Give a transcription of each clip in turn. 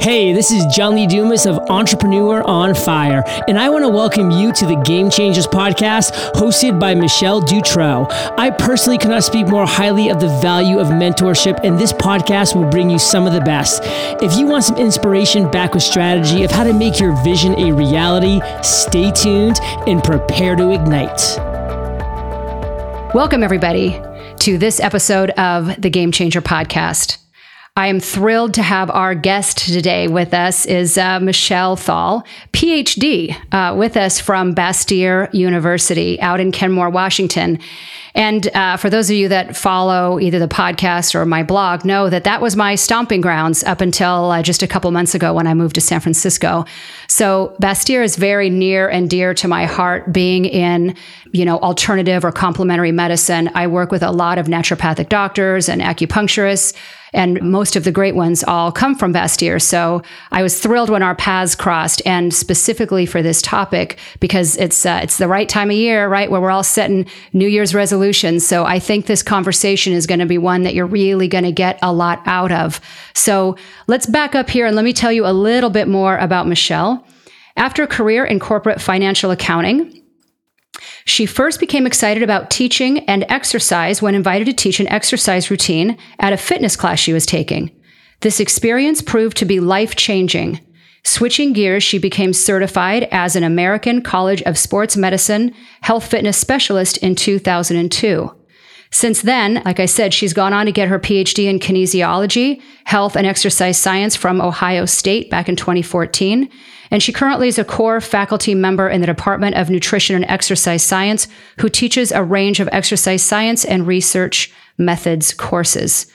Hey, this is John Lee Dumas of Entrepreneur on Fire, and I want to welcome you to the Game Changers podcast hosted by Michelle Dutro. I personally cannot speak more highly of the value of mentorship, and this podcast will bring you some of the best. If you want some inspiration back with strategy of how to make your vision a reality, stay tuned and prepare to ignite. Welcome, everybody, to this episode of the Game Changer podcast. I am thrilled to have our guest today with us is uh, Michelle Thall, PhD, uh, with us from Bastyr University out in Kenmore, Washington. And uh, for those of you that follow either the podcast or my blog, know that that was my stomping grounds up until uh, just a couple months ago when I moved to San Francisco. So Bastyr is very near and dear to my heart, being in you know alternative or complementary medicine. I work with a lot of naturopathic doctors and acupuncturists and most of the great ones all come from Bastyr. So I was thrilled when our paths crossed, and specifically for this topic because it's uh, it's the right time of year, right, where we're all setting New Year's resolutions. So I think this conversation is going to be one that you're really going to get a lot out of. So let's back up here and let me tell you a little bit more about Michelle. After a career in corporate financial accounting, she first became excited about teaching and exercise when invited to teach an exercise routine at a fitness class she was taking. This experience proved to be life changing. Switching gears, she became certified as an American College of Sports Medicine health fitness specialist in 2002. Since then, like I said, she's gone on to get her PhD in kinesiology, health, and exercise science from Ohio State back in 2014 and she currently is a core faculty member in the Department of Nutrition and Exercise Science, who teaches a range of exercise science and research methods courses.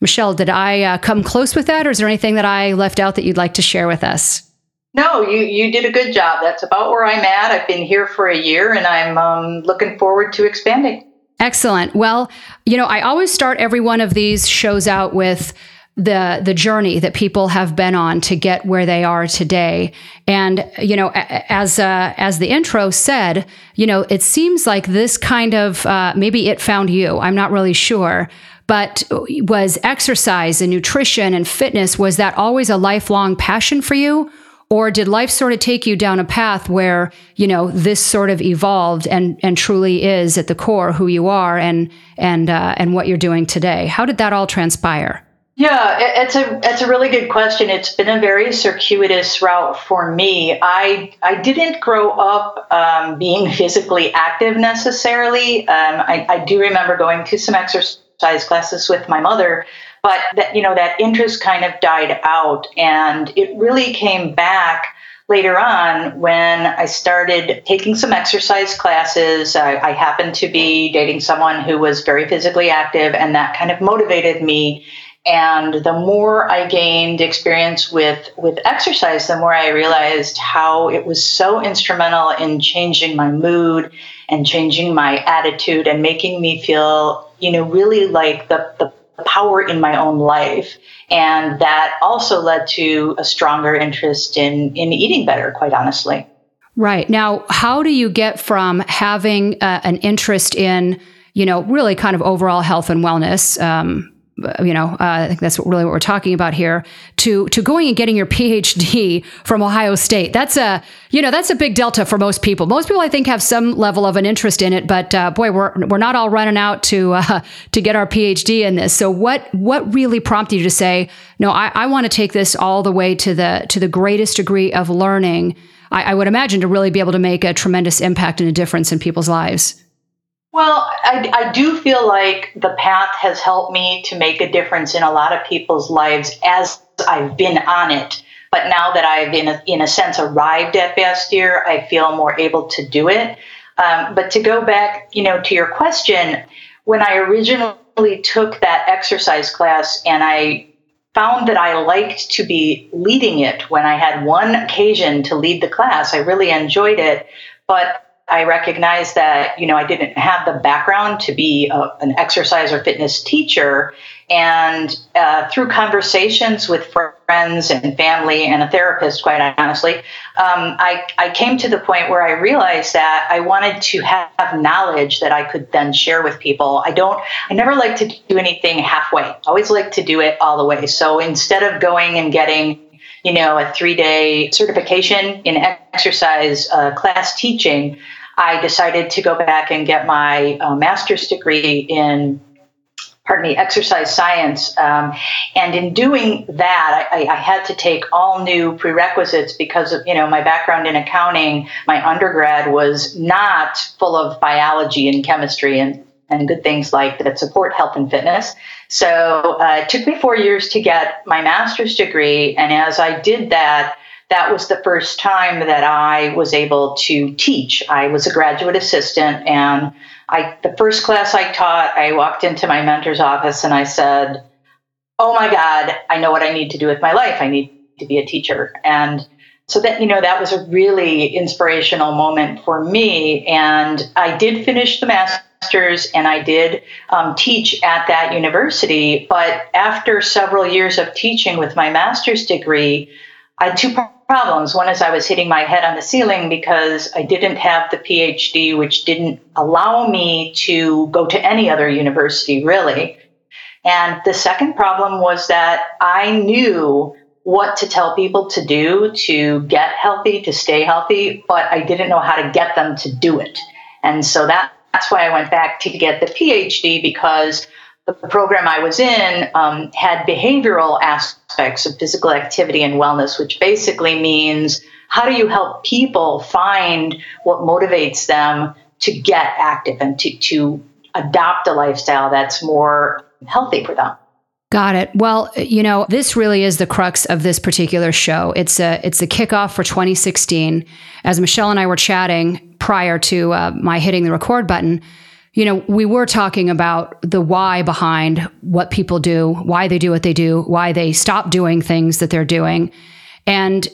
Michelle, did I uh, come close with that, or is there anything that I left out that you'd like to share with us? No, you, you did a good job. That's about where I'm at. I've been here for a year and I'm um, looking forward to expanding. Excellent. Well, you know, I always start every one of these shows out with the the journey that people have been on to get where they are today and you know as uh, as the intro said you know it seems like this kind of uh, maybe it found you i'm not really sure but was exercise and nutrition and fitness was that always a lifelong passion for you or did life sort of take you down a path where you know this sort of evolved and and truly is at the core who you are and and uh, and what you're doing today how did that all transpire yeah, it's a it's a really good question. It's been a very circuitous route for me. I I didn't grow up um, being physically active necessarily. Um, I, I do remember going to some exercise classes with my mother, but that you know that interest kind of died out, and it really came back later on when I started taking some exercise classes. I, I happened to be dating someone who was very physically active, and that kind of motivated me and the more I gained experience with, with exercise, the more I realized how it was so instrumental in changing my mood and changing my attitude and making me feel, you know, really like the, the power in my own life. And that also led to a stronger interest in, in eating better, quite honestly. Right. Now, how do you get from having uh, an interest in, you know, really kind of overall health and wellness? Um, you know, uh, I think that's really what we're talking about here. To to going and getting your PhD from Ohio State, that's a you know that's a big delta for most people. Most people, I think, have some level of an interest in it, but uh, boy, we're we're not all running out to uh, to get our PhD in this. So what what really prompted you to say, no, I, I want to take this all the way to the to the greatest degree of learning? I, I would imagine to really be able to make a tremendous impact and a difference in people's lives. Well, I, I, do feel like the path has helped me to make a difference in a lot of people's lives as I've been on it. But now that I've, in a, in a sense, arrived at Bastyr, I feel more able to do it. Um, but to go back, you know, to your question, when I originally took that exercise class and I found that I liked to be leading it when I had one occasion to lead the class, I really enjoyed it. But I recognized that, you know, I didn't have the background to be a, an exercise or fitness teacher. And uh, through conversations with friends and family and a therapist, quite honestly, um, I, I came to the point where I realized that I wanted to have knowledge that I could then share with people. I don't, I never like to do anything halfway. I always like to do it all the way. So instead of going and getting you know, a three day certification in exercise uh, class teaching, I decided to go back and get my uh, master's degree in pardon me, exercise science. Um, and in doing that, I, I, had to take all new prerequisites because of, you know, my background in accounting. My undergrad was not full of biology and chemistry and, and good things like that support health and fitness. So uh, it took me four years to get my master's degree. And as I did that, that was the first time that I was able to teach. I was a graduate assistant and I the first class I taught, I walked into my mentor's office and I said, "Oh my god, I know what I need to do with my life. I need to be a teacher." And so that you know that was a really inspirational moment for me and I did finish the master's and I did um, teach at that university. But after several years of teaching with my master's degree, I had two problems. One is I was hitting my head on the ceiling because I didn't have the PhD, which didn't allow me to go to any other university really. And the second problem was that I knew what to tell people to do to get healthy, to stay healthy, but I didn't know how to get them to do it. And so that, that's why I went back to get the PhD because the program I was in um, had behavioral aspects of physical activity and wellness, which basically means how do you help people find what motivates them to get active and to, to adopt a lifestyle that's more healthy for them. Got it. Well, you know, this really is the crux of this particular show. It's a it's a kickoff for 2016. As Michelle and I were chatting prior to uh, my hitting the record button, you know, we were talking about the why behind what people do, why they do what they do, why they stop doing things that they're doing. And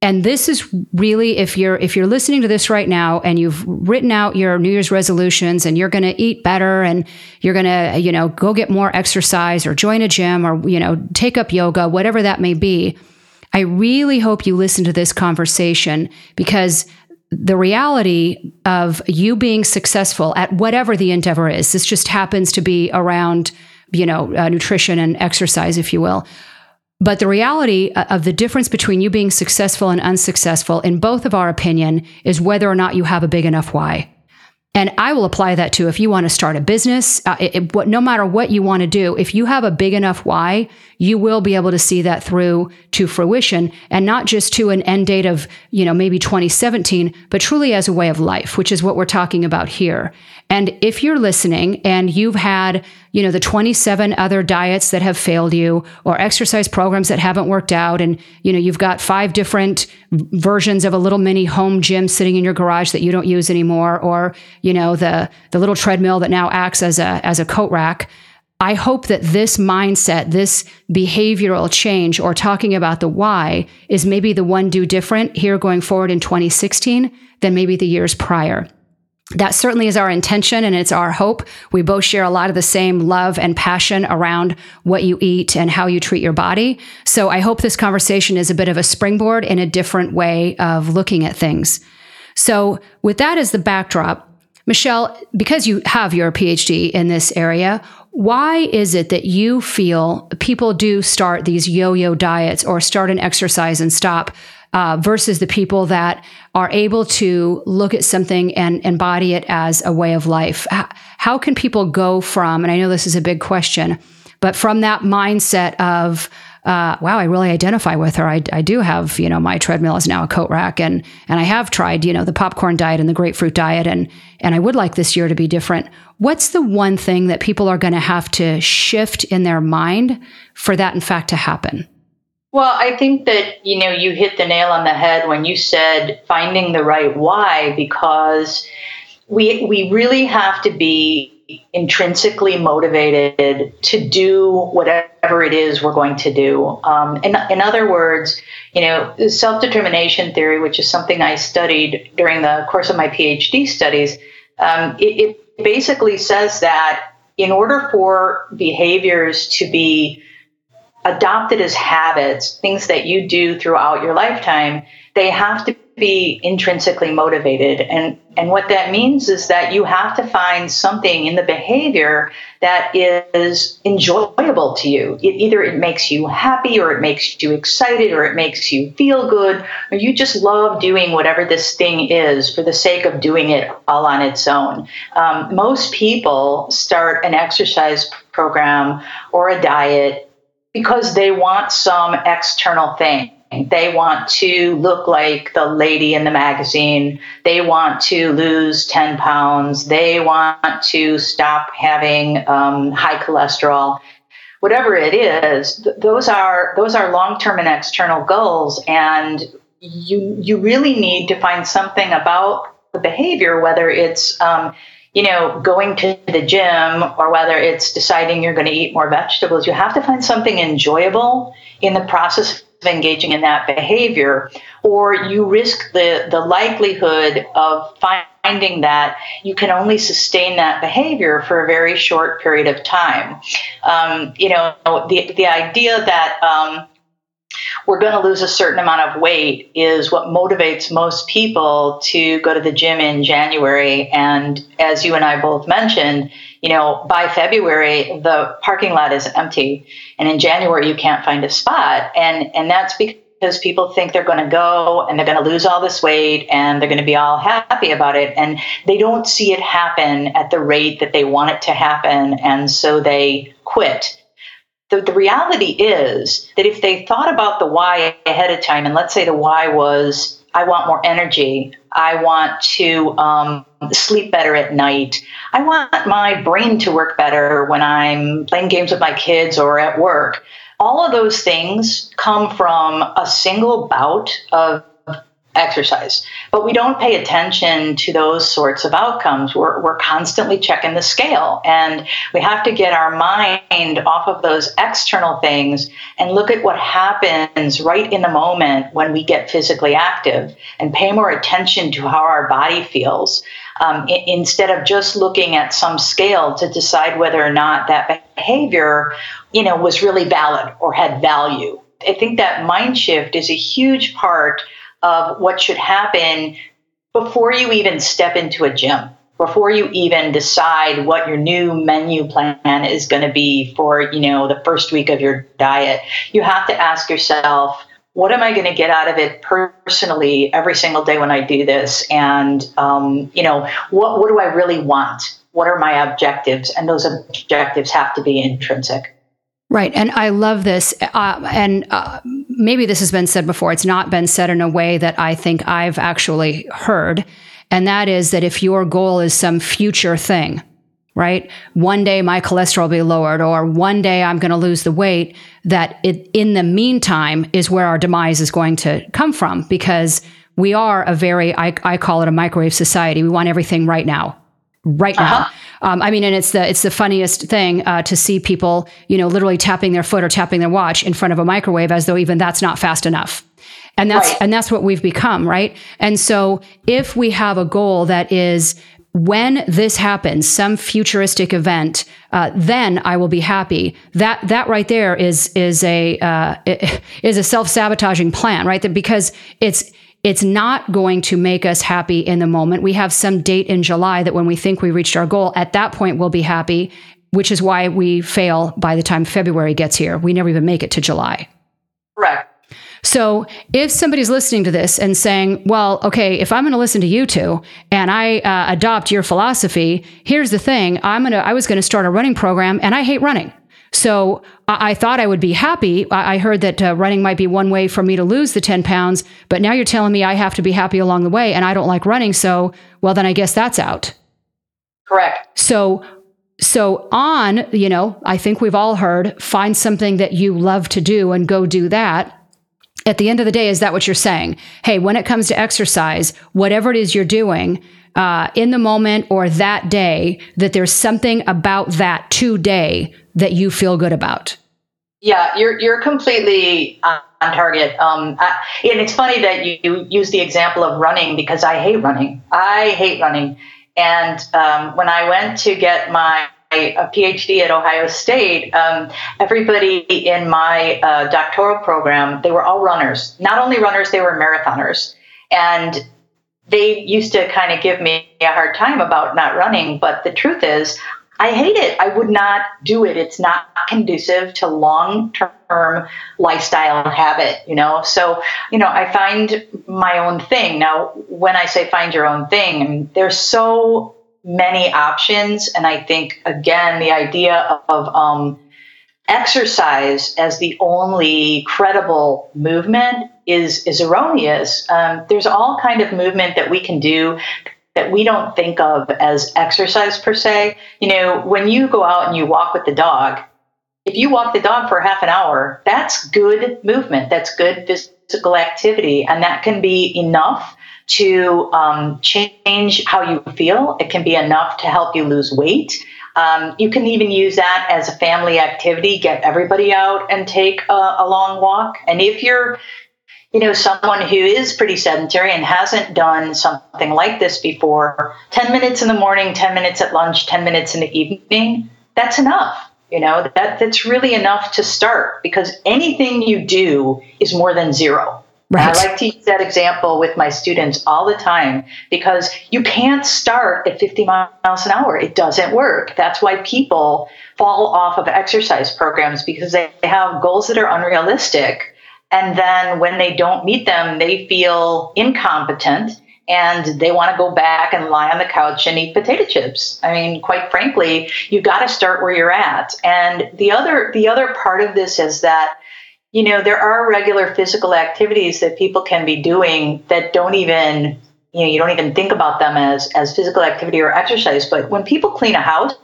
and this is really if you're if you're listening to this right now and you've written out your New Year's resolutions and you're going to eat better and you're going to, you know, go get more exercise or join a gym or, you know, take up yoga, whatever that may be. I really hope you listen to this conversation because the reality of you being successful at whatever the endeavor is, this just happens to be around, you know, uh, nutrition and exercise, if you will. But the reality uh, of the difference between you being successful and unsuccessful, in both of our opinion, is whether or not you have a big enough why. And I will apply that to if you want to start a business, uh, it, it, no matter what you want to do, if you have a big enough why, you will be able to see that through to fruition and not just to an end date of, you know, maybe 2017, but truly as a way of life, which is what we're talking about here. And if you're listening and you've had, you know, the 27 other diets that have failed you or exercise programs that haven't worked out and, you know, you've got five different versions of a little mini home gym sitting in your garage that you don't use anymore or, you know, the the little treadmill that now acts as a as a coat rack, I hope that this mindset, this behavioral change, or talking about the why, is maybe the one do different here going forward in 2016 than maybe the years prior. That certainly is our intention and it's our hope. We both share a lot of the same love and passion around what you eat and how you treat your body. So I hope this conversation is a bit of a springboard in a different way of looking at things. So, with that as the backdrop, Michelle, because you have your PhD in this area, why is it that you feel people do start these yo yo diets or start an exercise and stop uh, versus the people that are able to look at something and embody it as a way of life? How, can people go from, and I know this is a big question, but from that mindset of, uh, wow, I really identify with her. I, I do have, you know, my treadmill is now a coat rack, and and I have tried, you know, the popcorn diet and the grapefruit diet, and and I would like this year to be different. What's the one thing that people are going to have to shift in their mind for that, in fact, to happen? Well, I think that you know you hit the nail on the head when you said finding the right why, because we we really have to be intrinsically motivated to do whatever it is we're going to do. Um, in, in other words, you know, self determination theory, which is something I studied during the course of my PhD studies, um, it, it basically says that in order for behaviors to be adopted as habits, things that you do throughout your lifetime, they have to be intrinsically motivated. And, and what that means is that you have to find something in the behavior that is enjoyable to you. It, either it makes you happy or it makes you excited or it makes you feel good or you just love doing whatever this thing is for the sake of doing it all on its own. Um, most people start an exercise program or a diet because they want some external thing they want to look like the lady in the magazine. They want to lose 10 pounds. They want to stop having um, high cholesterol. Whatever it is, th- those are those are long-term and external goals, and you you really need to find something about the behavior, whether it's um, you know, going to the gym or whether it's deciding you're going to eat more vegetables, you have to find something enjoyable in the process of engaging in that behavior, or you risk the, the likelihood of finding that you can only sustain that behavior for a very short period of time. Um, you know, the, the idea that um, we're going to lose a certain amount of weight is what motivates most people to go to the gym in January. And as you and I both mentioned, you know, by February, the parking lot is empty. And in January, you can't find a spot. And, and that's because people think they're going to go and they're going to lose all this weight and they're going to be all happy about it. And they don't see it happen at the rate that they want it to happen. And so they quit. The, the reality is that if they thought about the why ahead of time, and let's say the why was, I want more energy, I want to um, sleep better at night. I want my brain to work better when I'm playing games with my kids or at work. All of those things come from a single bout of exercise. But we don't pay attention to those sorts of outcomes. We're, we're constantly checking the scale. And we have to get our mind off of those external things and look at what happens right in the moment when we get physically active and pay more attention to how our body feels. Um, instead of just looking at some scale to decide whether or not that behavior, you know, was really valid or had value. I think that mind shift is a huge part of what should happen before you even step into a gym, before you even decide what your new menu plan is going to be for, you know, the first week of your diet. You have to ask yourself, what am I going to get out of it personally every single day when I do this? And, um, you know, what, what do I really want? What are my objectives? And those objectives have to be intrinsic. Right. And I love this. Uh, and uh, maybe this has been said before. It's not been said in a way that I think I've actually heard. And that is that if your goal is some future thing, right? One day my cholesterol will be lowered, or one day I'm going to lose the weight, that it, in the meantime is where our demise is going to come from because we are a very, I, I call it a microwave society. We want everything right now right now. Uh-huh. Um, I mean, and it's the it's the funniest thing uh, to see people, you know, literally tapping their foot or tapping their watch in front of a microwave as though even that's not fast enough. And that's right. and that's what we've become, right? And so if we have a goal that is when this happens, some futuristic event, uh, then I will be happy. That that right there is is a uh, is a self sabotaging plan, right? That because it's it's not going to make us happy in the moment. We have some date in July that when we think we reached our goal, at that point we'll be happy, which is why we fail by the time February gets here. We never even make it to July. Correct. So if somebody's listening to this and saying, well, okay, if I'm going to listen to you two and I uh, adopt your philosophy, here's the thing. I'm going to, I was going to start a running program and I hate running. So I, I thought I would be happy. I, I heard that uh, running might be one way for me to lose the 10 pounds, but now you're telling me I have to be happy along the way and I don't like running. So, well, then I guess that's out. Correct. So, so on, you know, I think we've all heard find something that you love to do and go do that. At the end of the day, is that what you're saying? Hey, when it comes to exercise, whatever it is you're doing, uh, in the moment or that day, that there's something about that today that you feel good about? Yeah, you're you're completely on target. Um, I, and it's funny that you, you, use the example of running because I hate running. I hate running. And um, when I went to get my a PhD at Ohio State, um, everybody in my uh, doctoral program, they were all runners. Not only runners, they were marathoners. And they used to kind of give me a hard time about not running, but the truth is, I hate it. I would not do it. It's not conducive to long term lifestyle habit, you know? So, you know, I find my own thing. Now, when I say find your own thing, I mean, there's so many options. And I think, again, the idea of um, exercise as the only credible movement is, is erroneous. Um, there's all kind of movement that we can do that we don't think of as exercise per se. You know, when you go out and you walk with the dog, if you walk the dog for half an hour, that's good movement. That's good physical activity. And that can be enough to um, change how you feel. It can be enough to help you lose weight. Um, you can even use that as a family activity. Get everybody out and take a, a long walk. And if you're you know, someone who is pretty sedentary and hasn't done something like this before, 10 minutes in the morning, 10 minutes at lunch, 10 minutes in the evening, that's enough. You know, that that's really enough to start because anything you do is more than zero. Right. I like to use that example with my students all the time because you can't start at 50 miles an hour. It doesn't work. That's why people fall off of exercise programs because they have goals that are unrealistic and then when they don't meet them, they feel incompetent and they want to go back and lie on the couch and eat potato chips. I mean, quite frankly, you got to start where you're at. And the other the other part of this is that you know, there are regular physical activities that people can be doing that don't even you know, you don't even think about them as as physical activity or exercise, but when people clean a house,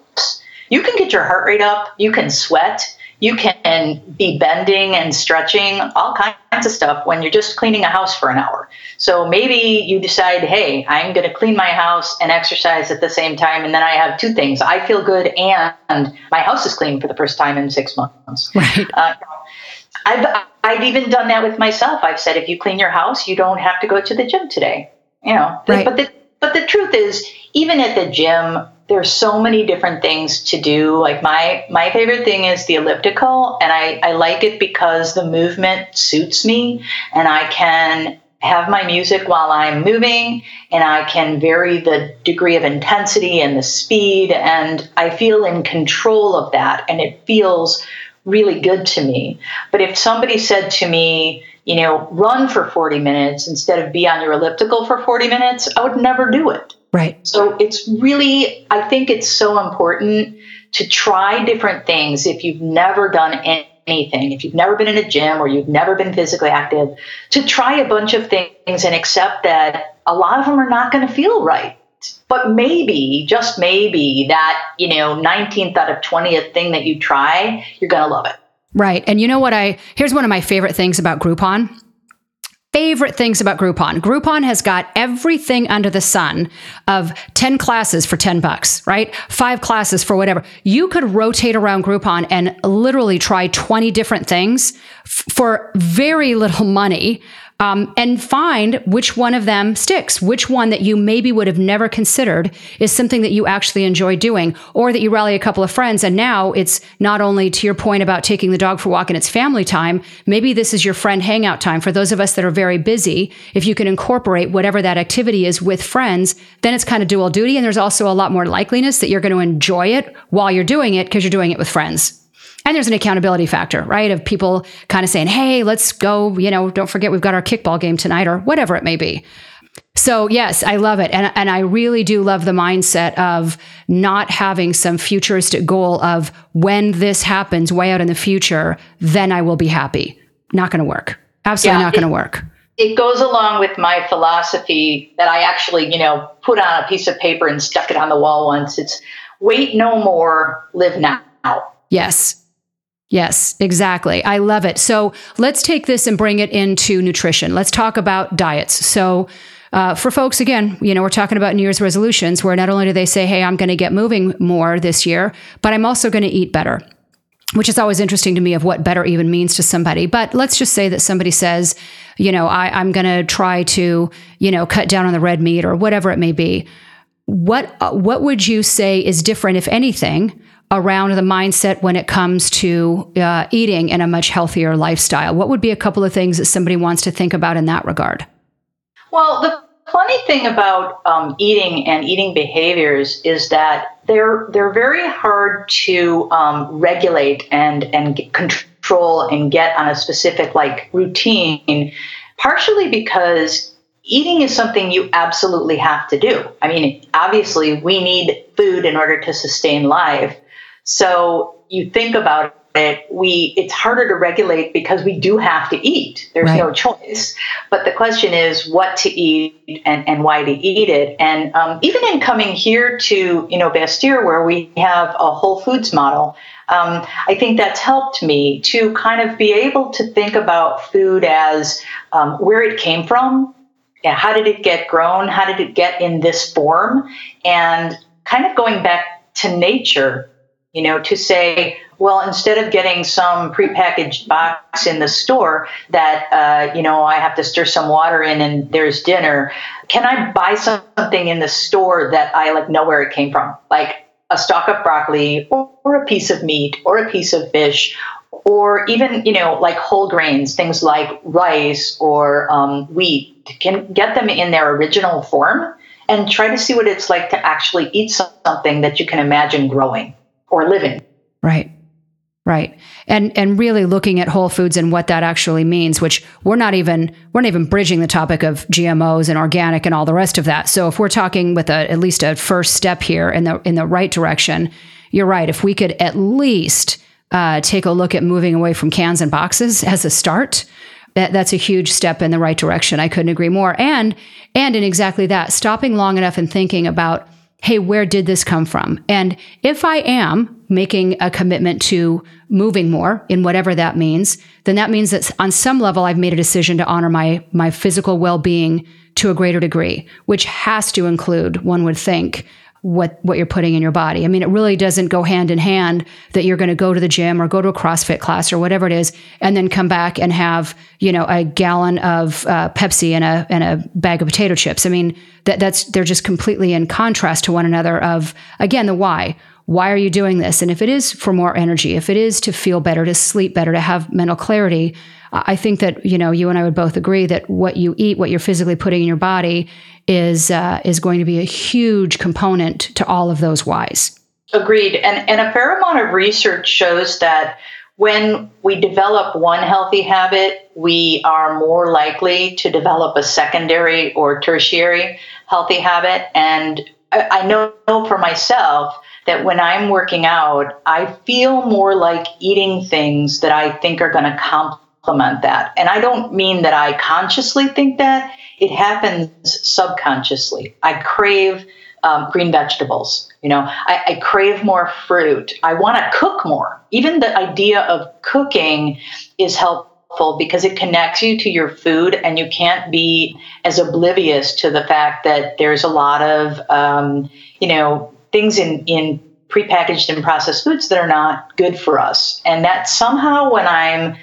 you can get your heart rate up, you can sweat, you can be bending and stretching, all kinds of stuff when you're just cleaning a house for an hour. So maybe you decide, hey, I'm going to clean my house and exercise at the same time. And then I have two things I feel good and my house is clean for the first time in six months. Right. Uh, I've, I've even done that with myself. I've said, if you clean your house, you don't have to go to the gym today. You know, right. but the, but the truth is, even at the gym, there's so many different things to do. Like my my favorite thing is the elliptical, and I, I like it because the movement suits me, and I can have my music while I'm moving, and I can vary the degree of intensity and the speed, and I feel in control of that, and it feels really good to me. But if somebody said to me, you know, run for 40 minutes instead of be on your elliptical for 40 minutes, I would never do it. Right. So it's really, I think it's so important to try different things if you've never done anything, if you've never been in a gym or you've never been physically active, to try a bunch of things and accept that a lot of them are not going to feel right. But maybe, just maybe, that, you know, 19th out of 20th thing that you try, you're going to love it. Right. And you know what I, here's one of my favorite things about Groupon favorite things about Groupon. Groupon has got everything under the sun of 10 classes for 10 bucks, right? Five classes for whatever. You could rotate around Groupon and literally try 20 different things f- for very little money um, and find which one of them sticks, which one that you maybe would have never considered is something that you actually enjoy doing, or that you rally a couple of friends. And now it's not only to your point about taking the dog for a walk and it's family time, maybe this is your friend hangout time. For those of us that are very busy, if you can incorporate whatever that activity is with friends, then it's kind of dual duty. And there's also a lot more likeliness that you're going to enjoy it while you're doing it because you're doing it with friends. And there's an accountability factor, right? Of people kind of saying, hey, let's go, you know, don't forget we've got our kickball game tonight or whatever it may be. So, yes, I love it. And, and I really do love the mindset of not having some futuristic goal of when this happens way out in the future, then I will be happy. Not going to work. Absolutely yeah, not going to work. It goes along with my philosophy that I actually, you know, put on a piece of paper and stuck it on the wall once. It's wait no more, live now. Yes. Yes, exactly. I love it. So let's take this and bring it into nutrition. Let's talk about diets. So, uh, for folks, again, you know, we're talking about New Year's resolutions where not only do they say, hey, I'm going to get moving more this year, but I'm also going to eat better, which is always interesting to me of what better even means to somebody. But let's just say that somebody says, you know, I, I'm going to try to, you know, cut down on the red meat or whatever it may be. What, uh, what would you say is different, if anything, around the mindset when it comes to uh, eating in a much healthier lifestyle? What would be a couple of things that somebody wants to think about in that regard? Well, the funny thing about um, eating and eating behaviors is that they're they're very hard to um, regulate and and control and get on a specific like routine. Partially because eating is something you absolutely have to do. I mean, obviously, we need food in order to sustain life. So you think about it, we it's harder to regulate because we do have to eat. There's right. no choice. But the question is what to eat and, and why to eat it. And um, even in coming here to you know Bastyr, where we have a Whole Foods model, um, I think that's helped me to kind of be able to think about food as um, where it came from. Yeah, how did it get grown? How did it get in this form? And kind of going back to nature, you know, to say, well, instead of getting some prepackaged box in the store that, uh, you know, I have to stir some water in and there's dinner, can I buy something in the store that I like know where it came from? Like a stalk of broccoli or, or a piece of meat or a piece of fish or even, you know, like whole grains, things like rice or um, wheat, can get them in their original form and try to see what it's like to actually eat something that you can imagine growing or living. Right. Right. And and really looking at whole foods and what that actually means, which we're not even we're not even bridging the topic of GMOs and organic and all the rest of that. So if we're talking with a, at least a first step here in the in the right direction, you're right. If we could at least uh, take a look at moving away from cans and boxes as a start, that, that's a huge step in the right direction. I couldn't agree more. And and in exactly that, stopping long enough and thinking about hey, where did this come from? And if I am making a commitment to moving more in whatever that means, then that means that on some level I've made a decision to honor my my physical well-being to a greater degree, which has to include, one would think, what what you're putting in your body. I mean, it really doesn't go hand in hand that you're going to go to the gym or go to a CrossFit class or whatever it is, and then come back and have you know a gallon of uh, Pepsi and a and a bag of potato chips. I mean, that that's they're just completely in contrast to one another. Of again, the why. Why are you doing this? And if it is for more energy, if it is to feel better, to sleep better, to have mental clarity, I think that you know you and I would both agree that what you eat, what you're physically putting in your body, is uh, is going to be a huge component to all of those whys. Agreed, and and a fair amount of research shows that when we develop one healthy habit, we are more likely to develop a secondary or tertiary healthy habit. And I, know for myself that when I'm working out, I feel more like eating things that I think are going to complement that. And I don't mean that I consciously think that, it happens subconsciously. I crave um, green vegetables. You know, I, I crave more fruit. I want to cook more. Even the idea of cooking is helpful because it connects you to your food and you can't be as oblivious to the fact that there's a lot of, um, you know, things in, in prepackaged and processed foods that are not good for us. And that somehow when I'm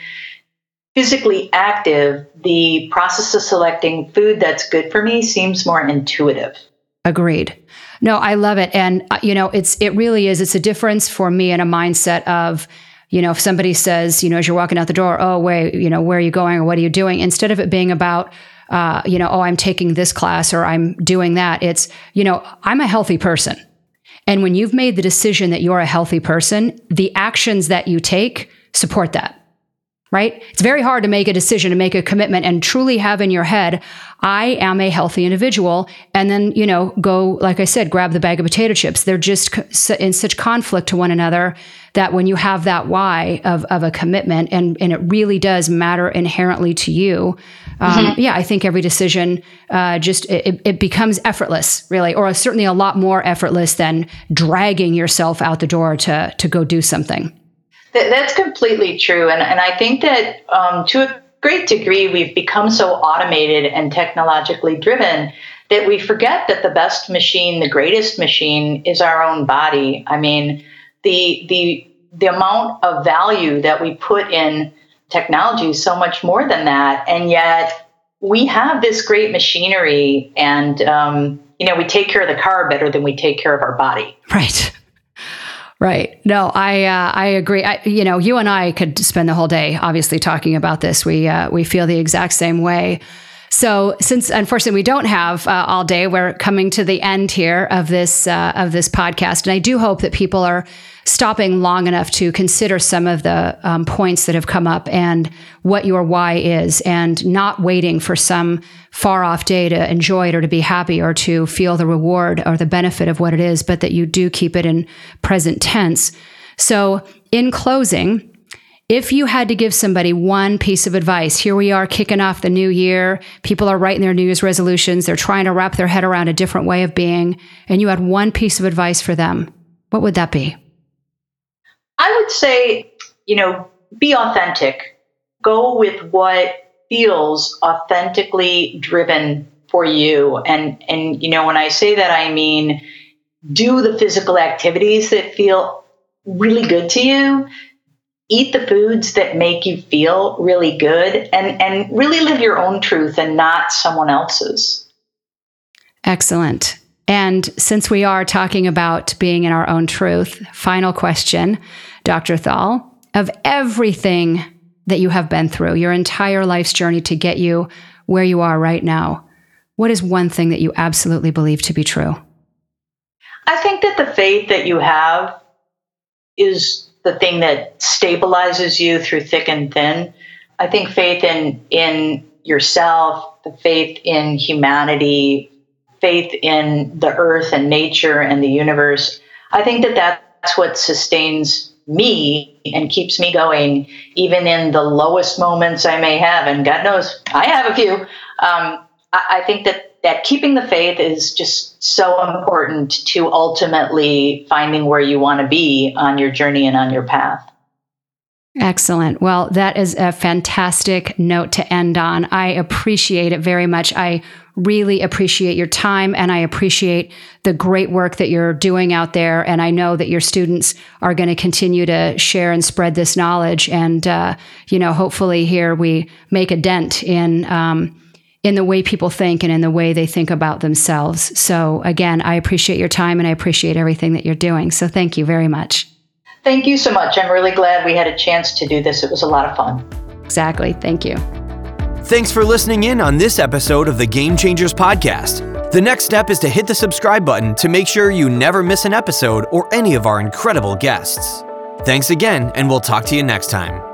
physically active, the process of selecting food that's good for me seems more intuitive. Agreed. No, I love it. And, uh, you know, it's, it really is. It's a difference for me in a mindset of, you know, if somebody says, you know, as you're walking out the door, oh, wait, you know, where are you going or what are you doing? Instead of it being about, uh, you know, oh, I'm taking this class or I'm doing that, it's, you know, I'm a healthy person. And when you've made the decision that you're a healthy person, the actions that you take support that. Right? It's very hard to make a decision, to make a commitment and truly have in your head, I am a healthy individual. And then, you know, go, like I said, grab the bag of potato chips. They're just in such conflict to one another that when you have that why of, of a commitment and, and it really does matter inherently to you, um, mm-hmm. yeah, I think every decision uh, just it, it, becomes effortless, really, or certainly a lot more effortless than dragging yourself out the door to to go do something. That's completely true, and and I think that um, to a great degree we've become so automated and technologically driven that we forget that the best machine, the greatest machine, is our own body. I mean, the the the amount of value that we put in technology is so much more than that. And yet we have this great machinery and, um, you know, we take care of the car better than we take care of our body. Right. Right. No, I uh, I agree. I, you know, you and I could spend the whole day obviously talking about this. We uh, we feel the exact same way. So, since unfortunately we don't have uh, all day, we're coming to the end here of this uh, of this podcast, and I do hope that people are stopping long enough to consider some of the um, points that have come up and what your why is, and not waiting for some far off day to enjoy it or to be happy or to feel the reward or the benefit of what it is, but that you do keep it in present tense. So, in closing if you had to give somebody one piece of advice, here we are kicking off the new year. People are writing their New Year's resolutions. They're trying to wrap their head around a different way of being. And you had one piece of advice for them. What would that be? I would say, you know, be authentic. Go with what feels authentically driven for you. And, and, you know, when I say that, I mean, do the physical activities that feel really good to you eat the foods that make you feel really good and and really live your own truth and not someone else's excellent and since we are talking about being in our own truth final question dr thall of everything that you have been through your entire life's journey to get you where you are right now what is one thing that you absolutely believe to be true i think that the faith that you have is the thing that stabilizes you through thick and thin. I think faith in in yourself, the faith in humanity, faith in the earth and nature and the universe. I think that that's what sustains me and keeps me going, even in the lowest moments I may have. And God knows I have a few. Um, I, I think that that keeping the faith is just so important to ultimately finding where you want to be on your journey and on your path. Excellent. Well, that is a fantastic note to end on. I appreciate it very much. I really appreciate your time and I appreciate the great work that you're doing out there. And I know that your students are going to continue to share and spread this knowledge. And, uh, you know, hopefully here we make a dent in, um, in the way people think and in the way they think about themselves. So, again, I appreciate your time and I appreciate everything that you're doing. So, thank you very much. Thank you so much. I'm really glad we had a chance to do this. It was a lot of fun. Exactly. Thank you. Thanks for listening in on this episode of the Game Changers Podcast. The next step is to hit the subscribe button to make sure you never miss an episode or any of our incredible guests. Thanks again, and we'll talk to you next time.